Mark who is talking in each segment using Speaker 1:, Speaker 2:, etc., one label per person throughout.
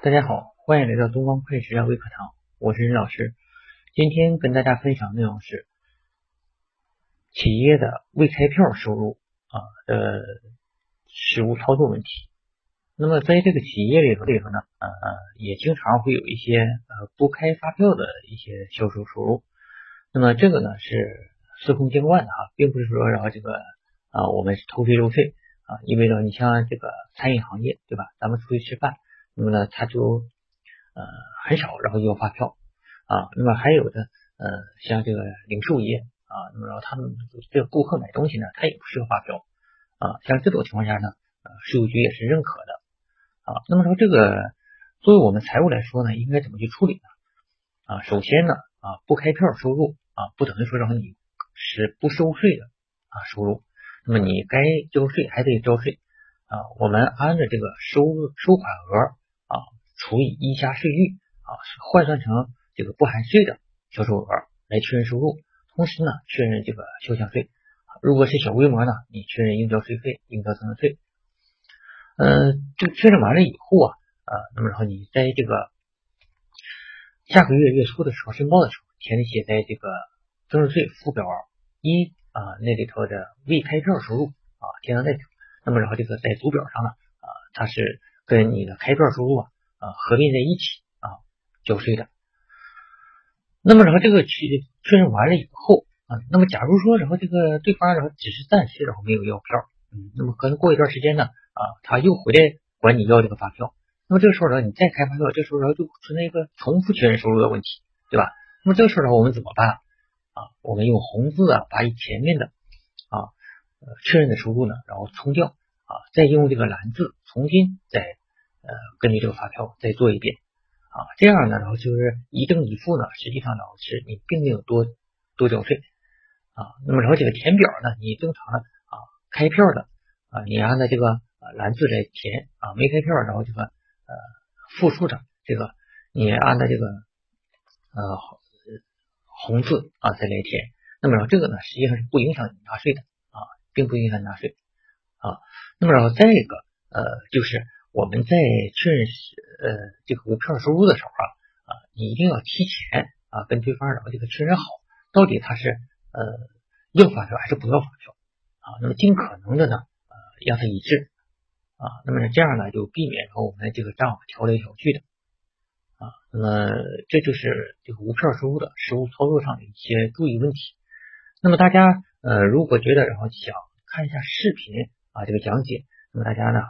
Speaker 1: 大家好，欢迎来到东方快时微课堂，我是任老师。今天跟大家分享内容是企业的未开票收入啊的实物操作问题。那么在这个企业里头里头呢，呃，也经常会有一些呃不开发票的一些销售收入。那么这个呢是司空见惯的哈，并不是说然后这个啊我们是偷税漏税啊，意味着你像这个餐饮行业对吧，咱们出去吃饭。那么呢，他就呃很少，然后要发票啊。那么还有的呃，像这个零售业啊，那么然后他们这个顾客买东西呢，他也不需要发票啊。像这种情况下呢，税务局也是认可的啊。那么说这个作为我们财务来说呢，应该怎么去处理呢？啊，首先呢啊，不开票收入啊，不等于说让你是不收税的啊收入。那么你该交税还得交税啊。我们按照这个收收款额。啊，除以一加税率啊，换算成这个不含税的销售额来确认收入，同时呢确认这个销项税。如果是小规模呢，你确认应交税费、应交增值税。嗯，这个确认完了以后啊，呃，那么然后你在这个下个月月初的时候申报的时候，填写在这个增值税附表一啊那里头的未开票收入啊填到那里。那么然后这个在组表上呢啊，它是。跟你的开票收入啊啊合并在一起啊交税的，那么然后这个确确认完了以后啊，那么假如说然后这个对方然后只是暂时然后没有要票，嗯，那么可能过一段时间呢啊他又回来管你要这个发票，那么这个时候呢你再开发票，这时候然后就存在一个重复确认收入的问题，对吧？那么这个时候呢我们怎么办啊？我们用红字啊把前面的啊确认的收入呢然后冲掉啊，再用这个蓝字重新再。呃，根据这个发票再做一遍啊，这样呢，然后就是一正一负呢，实际上呢是你并没有多多交税啊。那么然后这个填表呢，你正常的啊开票的啊，你按照这个蓝字来填啊，没开票，然后这个呃负数的这个你按照这个呃红字啊再来填。那么然后这个呢，实际上是不影响你纳税的啊，并不影响纳税啊。那么然后再一个呃就是。我们在确认呃这个无票收入的时候啊啊，你一定要提前啊跟对方然后这个确认好，到底他是呃要发票还是不要发票啊？那么尽可能的呢呃让他一致啊，那么这样呢就避免和我们这个账调来调去的啊。那么这就是这个无票收入的实物操作上的一些注意问题。那么大家呃如果觉得然后想看一下视频啊这个讲解，那么大家呢。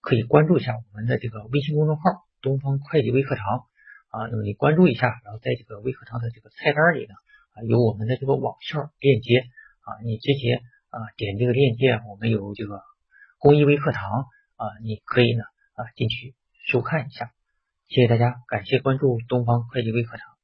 Speaker 1: 可以关注一下我们的这个微信公众号“东方会计微课堂”啊，那么你关注一下，然后在这个微课堂的这个菜单里呢啊，有我们的这个网校链接啊，你直接啊点这个链接，我们有这个公益微课堂啊，你可以呢啊进去收看一下。谢谢大家，感谢关注东方会计微课堂。